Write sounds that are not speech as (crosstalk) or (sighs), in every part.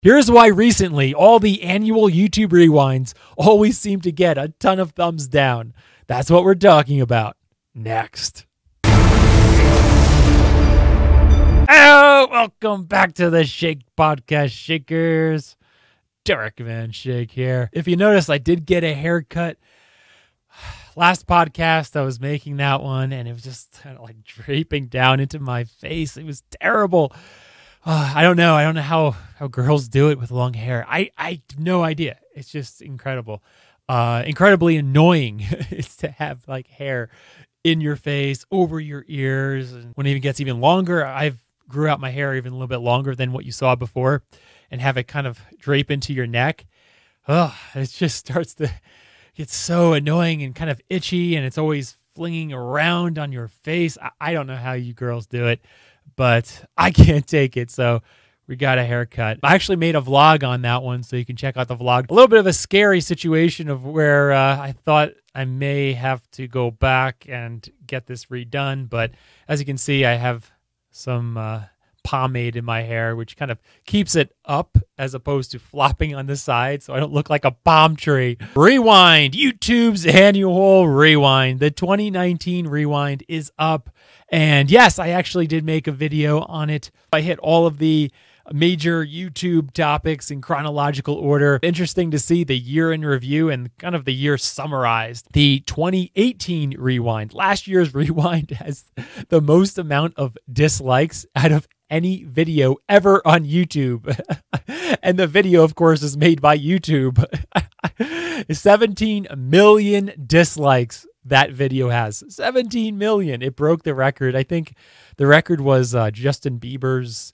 Here's why recently all the annual YouTube rewinds always seem to get a ton of thumbs down. That's what we're talking about next. Oh, welcome back to the Shake Podcast Shakers. Derek Van Shake here. If you notice, I did get a haircut. (sighs) Last podcast, I was making that one, and it was just kind of like (laughs) draping down into my face. It was terrible. Uh, I don't know. I don't know how how girls do it with long hair. I I no idea. It's just incredible. Uh, incredibly annoying (laughs) is to have like hair in your face, over your ears, and when it even gets even longer, I've grew out my hair even a little bit longer than what you saw before, and have it kind of drape into your neck. Oh, it just (laughs) starts to get so annoying and kind of itchy, and it's always flinging around on your face. I, I don't know how you girls do it but (laughs) I can't take it. So we got a haircut. I actually made a vlog on that one, so you can check out the vlog. A little bit of a scary situation of where uh, I thought I may have to go back and get this redone, but as you can see, I have some uh, pomade in my hair, which kind of keeps it up as opposed to flopping on the side, so I don't look like a palm tree. Rewind, YouTube's annual rewind. The 2019 rewind is up. And yes, I actually did make a video on it. I hit all of the major YouTube topics in chronological order. Interesting to see the year in review and kind of the year summarized. The 2018 rewind, last year's (laughs) rewind, has the most amount of dislikes out of any video ever on YouTube. (laughs) and the video, of course, is made by YouTube. (laughs) 17 million dislikes that video has 17 million. It broke the record. I think the record was uh, Justin Bieber's,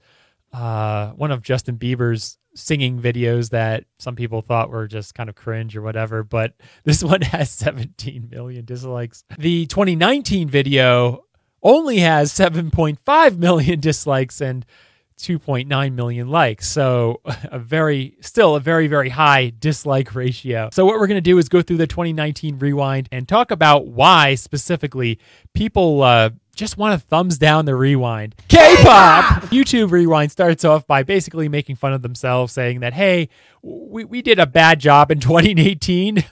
uh, one of Justin Bieber's singing videos that some people thought were just kind of cringe or whatever. But this (laughs) one has 17 million dislikes. The 2019 video only has 7.5 million (laughs) dislikes and 2.9 million likes. So (laughs) a very, still a very, very high dislike ratio. So what we're going to do is go through the 2019 rewind and talk about why specifically people uh, just want to thumbs down the rewind. (laughs) K-pop! (laughs) YouTube rewind starts off by basically making fun of themselves, saying that, hey, we, we did a bad job in (laughs) 2018.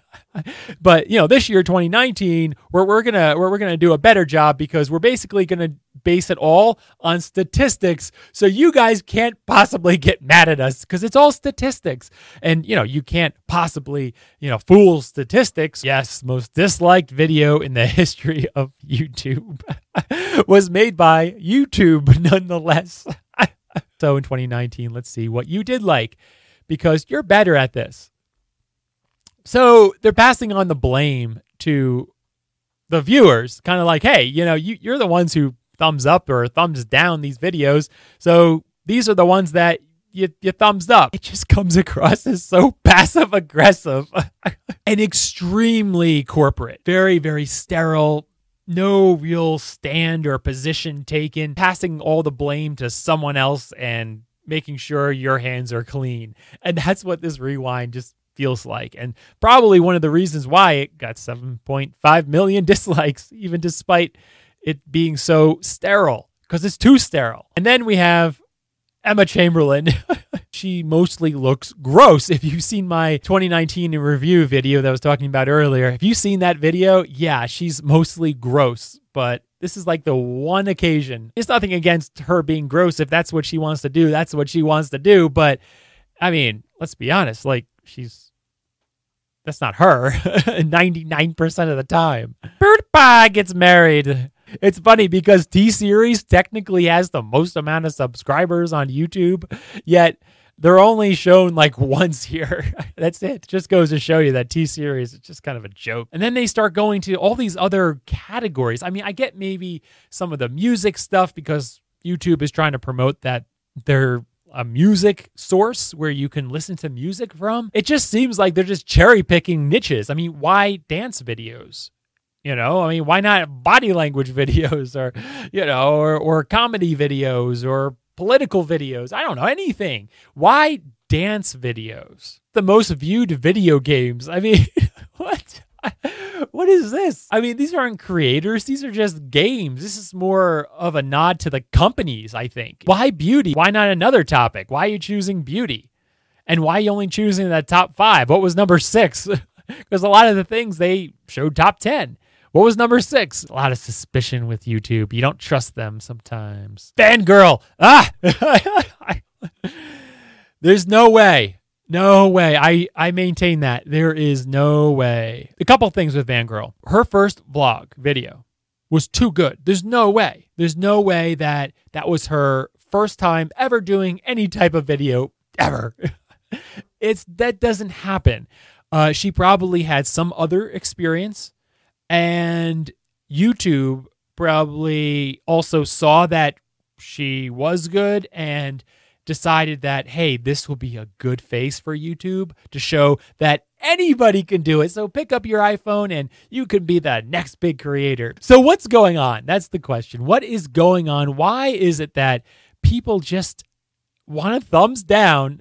but you know, this year, 2019, we're, we're gonna we're, we're gonna do a better job because we're basically gonna base it all on statistics. So you guys can't possibly get mad at us because it's all statistics. And you know, you can't possibly, you know, fool statistics. Yes, most disliked video in the history of YouTube (laughs) was made by YouTube (laughs) nonetheless. (laughs) so in 2019, let's see what you did like because you're better at this. So they're passing on the blame to the viewers, kind of like, hey, you know, you, you're the ones who thumbs up or thumbs down these videos. So these are the ones that you, you thumbs up. It just comes across as so passive aggressive and extremely corporate. Very, very sterile. No real stand or position taken, passing all the blame to someone else and making sure your hands are clean. And that's what this rewind just feels like. And probably one of the reasons why it got 7.5 million (laughs) dislikes, even despite it being so sterile, because it's too sterile. And then we have Emma Chamberlain. (laughs) she mostly looks gross. If you've seen my 2019 review video that I was talking about earlier, have you seen that video? Yeah, she's mostly gross, but this is like the one occasion. It's nothing against her being gross. If that's what she wants to do, that's what she wants to do. But I mean, let's be honest, like she's that's not her (laughs) 99% of the time. PewDiePie gets married. It's funny because T Series technically has the most amount of subscribers on YouTube, yet they're only shown like (laughs) once here. That's it. Just goes to show you that T Series is just kind of a joke. And then they start going to all these other categories. I mean, I get maybe some of the music stuff because YouTube is trying to promote that they're a music source where you can listen to music from. It just seems like they're just cherry picking niches. I mean, why dance videos? You know, I mean, why not body language (laughs) videos or, you know, or, or comedy videos or political videos? I don't know, anything. Why dance videos? The most viewed video games. I mean, (laughs) what? what is this? I mean, these aren't creators. These are just games. This is more of a nod to the companies, I think. Why beauty? Why not another topic? Why are you choosing beauty? And why are you only choosing that top five? What was number six? (laughs) Because a lot of the things they showed top 10. What was number six? A lot of suspicion with YouTube. You don't trust them sometimes. Fangirl. Ah! (laughs) There's no way. No way. I, I maintain that. There is no way. A couple things with Fangirl. Her first vlog video was too good. There's no way. There's no way that that was her first time ever doing any type of video ever. (laughs) it's that doesn't happen. Uh, she probably had some other experience, and YouTube probably also saw that she was good and decided that, hey, this will be a good face for YouTube to show that anybody can do it. So pick up your iPhone and you can be the next big creator. So, what's going on? That's the question. What is going on? Why is it that people just want a thumbs down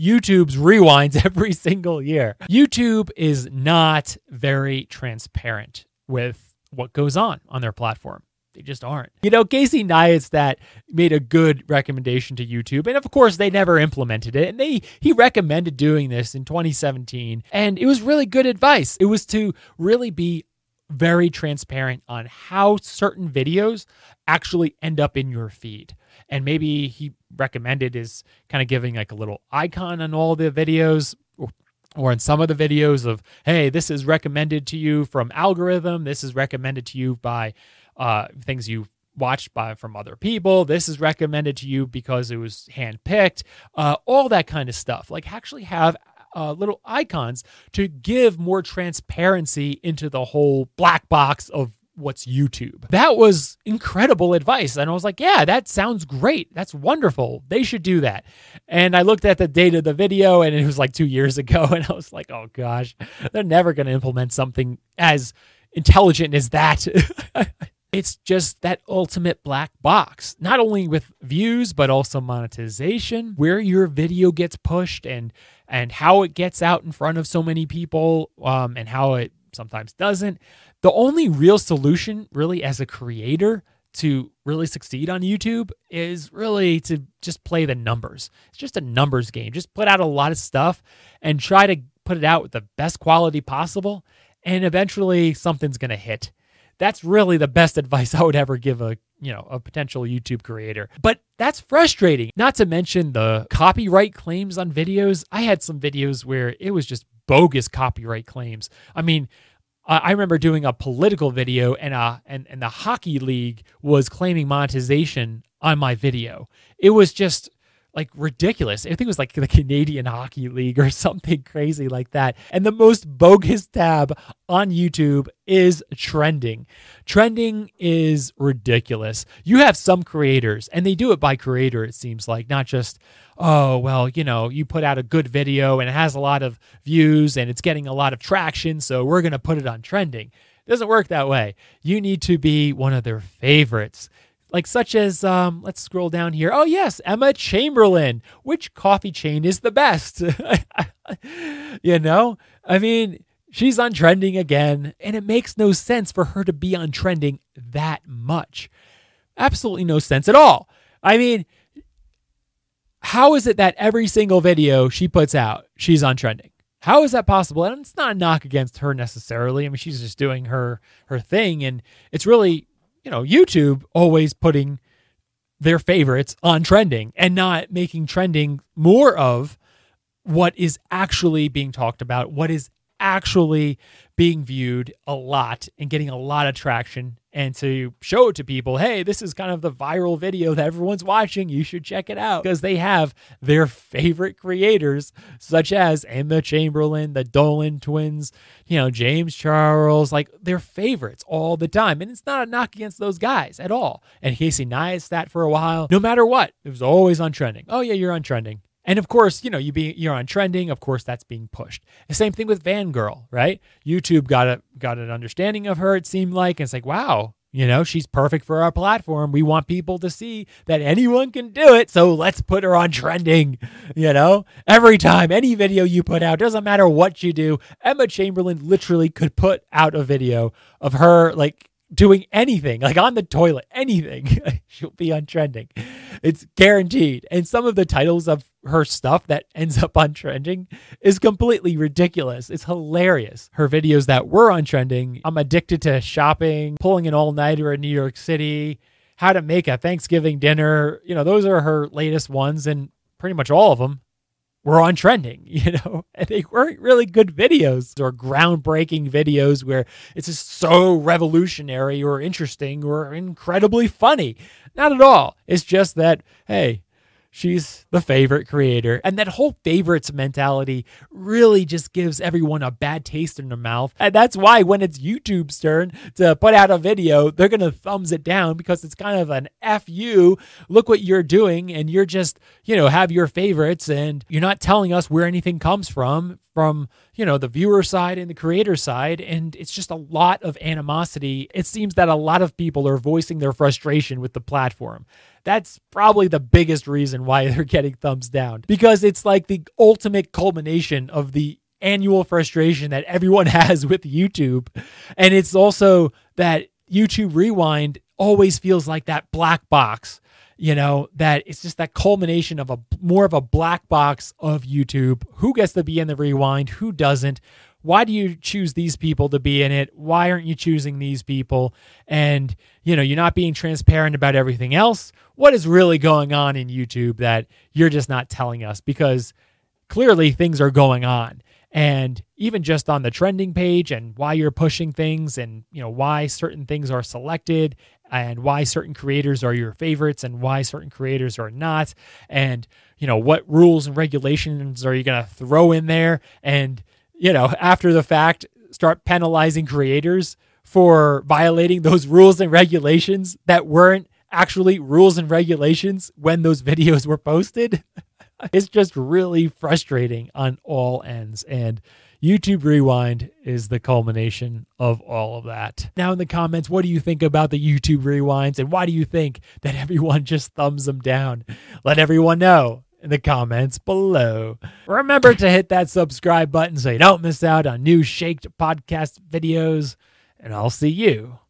YouTube's rewinds (laughs) every single year. YouTube is not very transparent with what goes on on their platform. They just aren't. You know, Casey Neistat made a good recommendation to YouTube, and of course, they never implemented it. And they he recommended doing this in 2017, and it was really good advice. It was to really be very transparent on how certain videos actually end up in your feed. And maybe he recommended is kind of giving like a little icon on all the videos or in some of the videos of, hey, this is recommended to you from algorithm. This is recommended to you by uh, things you watched by from other people. This is recommended to you because it was handpicked. Uh, all that kind of stuff. Like actually have uh, little icons to give more transparency into the whole black box of what's YouTube. That was incredible advice. And I was like, yeah, that sounds great. That's wonderful. They should do that. And I looked at the date of the video and it was like two years ago. (laughs) And I was like, oh gosh, they're never going to implement something as intelligent as that. (laughs) it's just that ultimate black box, not only with views, but also monetization, where your video gets pushed and and how it gets out in front of so many people um, and how it sometimes doesn't. The only real solution, really, as a creator to really succeed on YouTube is really to just play the numbers. It's just a numbers game. Just put out a lot of stuff and try to put it out with the best quality possible. And eventually something's going to hit. That's really the best (laughs) advice I would ever give a you know, a potential YouTube creator. But that's frustrating. Not to mention the copyright claims on videos. I had some videos where it was just bogus copyright claims. I mean, I remember doing a political video and uh and, and the hockey league was claiming monetization on my video. It was just like ridiculous. I think it was like the Canadian Hockey League or (laughs) something crazy like that. And the most bogus tab on YouTube is trending. Trending is ridiculous. You have some creators, and they do it by creator, it seems like, not just, oh, well, you know, you put out a good video and it has a lot of views and it's getting a lot of traction, so we're going to put it on trending. It doesn't work that way. You need to be one of their favorites like such as um, let's scroll down here. Oh yes, Emma Chamberlain. Which coffee chain is the best? (laughs) you know, I mean, she's on trending again, and it makes no sense for her to be on trending that much. Absolutely no sense at all. I mean, how is it that every single video she puts out, she's on trending? How is that possible? And it's not a knock against her necessarily. I mean, she's just doing her her thing, and it's really you know, YouTube always putting their favorites on trending and not making trending more of what is actually being talked about, what is actually being viewed a lot and getting a lot of traction and to show it to people hey this is kind of the viral video that everyone's watching. You should check it out. Because they have their favorite creators such as emma chamberlain the dolan twins you know james charles like their favorites all the time. And it's not a knock against those guys at all. And casey neistat for a while no matter what it was always on trending. Oh yeah you're on trending and of course, you know, you be you're on trending. Of course, that's being pushed. The same thing with Fangirl, right? YouTube got a got an understanding of her. It seemed like and it's like, wow, you know, she's perfect for our platform. We want people to see that anyone can do it. So let's put her on trending. You know, every time any video you put out, doesn't matter what you do, Emma Chamberlain literally could put out a video of her like doing anything, like on the toilet, anything, (laughs) she'll be on trending. It's guaranteed. And some of the titles of her stuff that ends up on trending is completely ridiculous. It's hilarious. Her videos that were on trending, I'm addicted to shopping, pulling an all nighter in New York City, how to make a Thanksgiving dinner. You know, those are her latest ones, and pretty much all of them were on trending, (laughs) you know, and they weren't really good videos or groundbreaking videos where it's just so revolutionary or interesting or incredibly funny. Not at all. It's just that, hey, she's the favorite creator. And that whole favorites mentality really just gives everyone a bad taste in their mouth. And that's why when it's YouTube's turn to put out a video, they're going to thumbs it down because it's kind of an F you. Look what you're doing. And you're just, you know, have your favorites and you're not telling us where anything comes from, from, you know, the viewer side and the creator side. And it's just a lot of animosity. It seems that a lot of people are voicing their frustration with the platform. That's probably the biggest reason why (laughs) they're getting thumbs down because it's like the ultimate culmination of the annual frustration that everyone (laughs) has with YouTube. And it's also that YouTube Rewind always feels like that black box, you know, that it's just that culmination of a more of a black box of YouTube. Who gets to be in the rewind? Who doesn't? why do you choose these people to be in it? Why aren't you choosing these people? And, you know, you're not being transparent about everything else. What is really going on in YouTube that you're just not telling us? Because clearly things are going on. And even just on the trending page and why you're pushing things and, you know, why certain things are selected and why certain creators are your favorites and why certain creators are not. And, you know, what rules and regulations are you going to throw in there? And, you know, after the fact, start penalizing creators for violating those rules and regulations that weren't actually rules and regulations when those (laughs) videos were posted. (laughs) it's just really frustrating on all ends. And YouTube Rewind is the culmination of all of that. Now, in the comments, what do you think about the YouTube Rewinds and why do you think that everyone just thumbs them down? Let everyone know in the comments below. Remember to hit that subscribe button so you don't miss out on new Shaked podcast videos, and I'll see you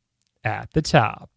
at the top.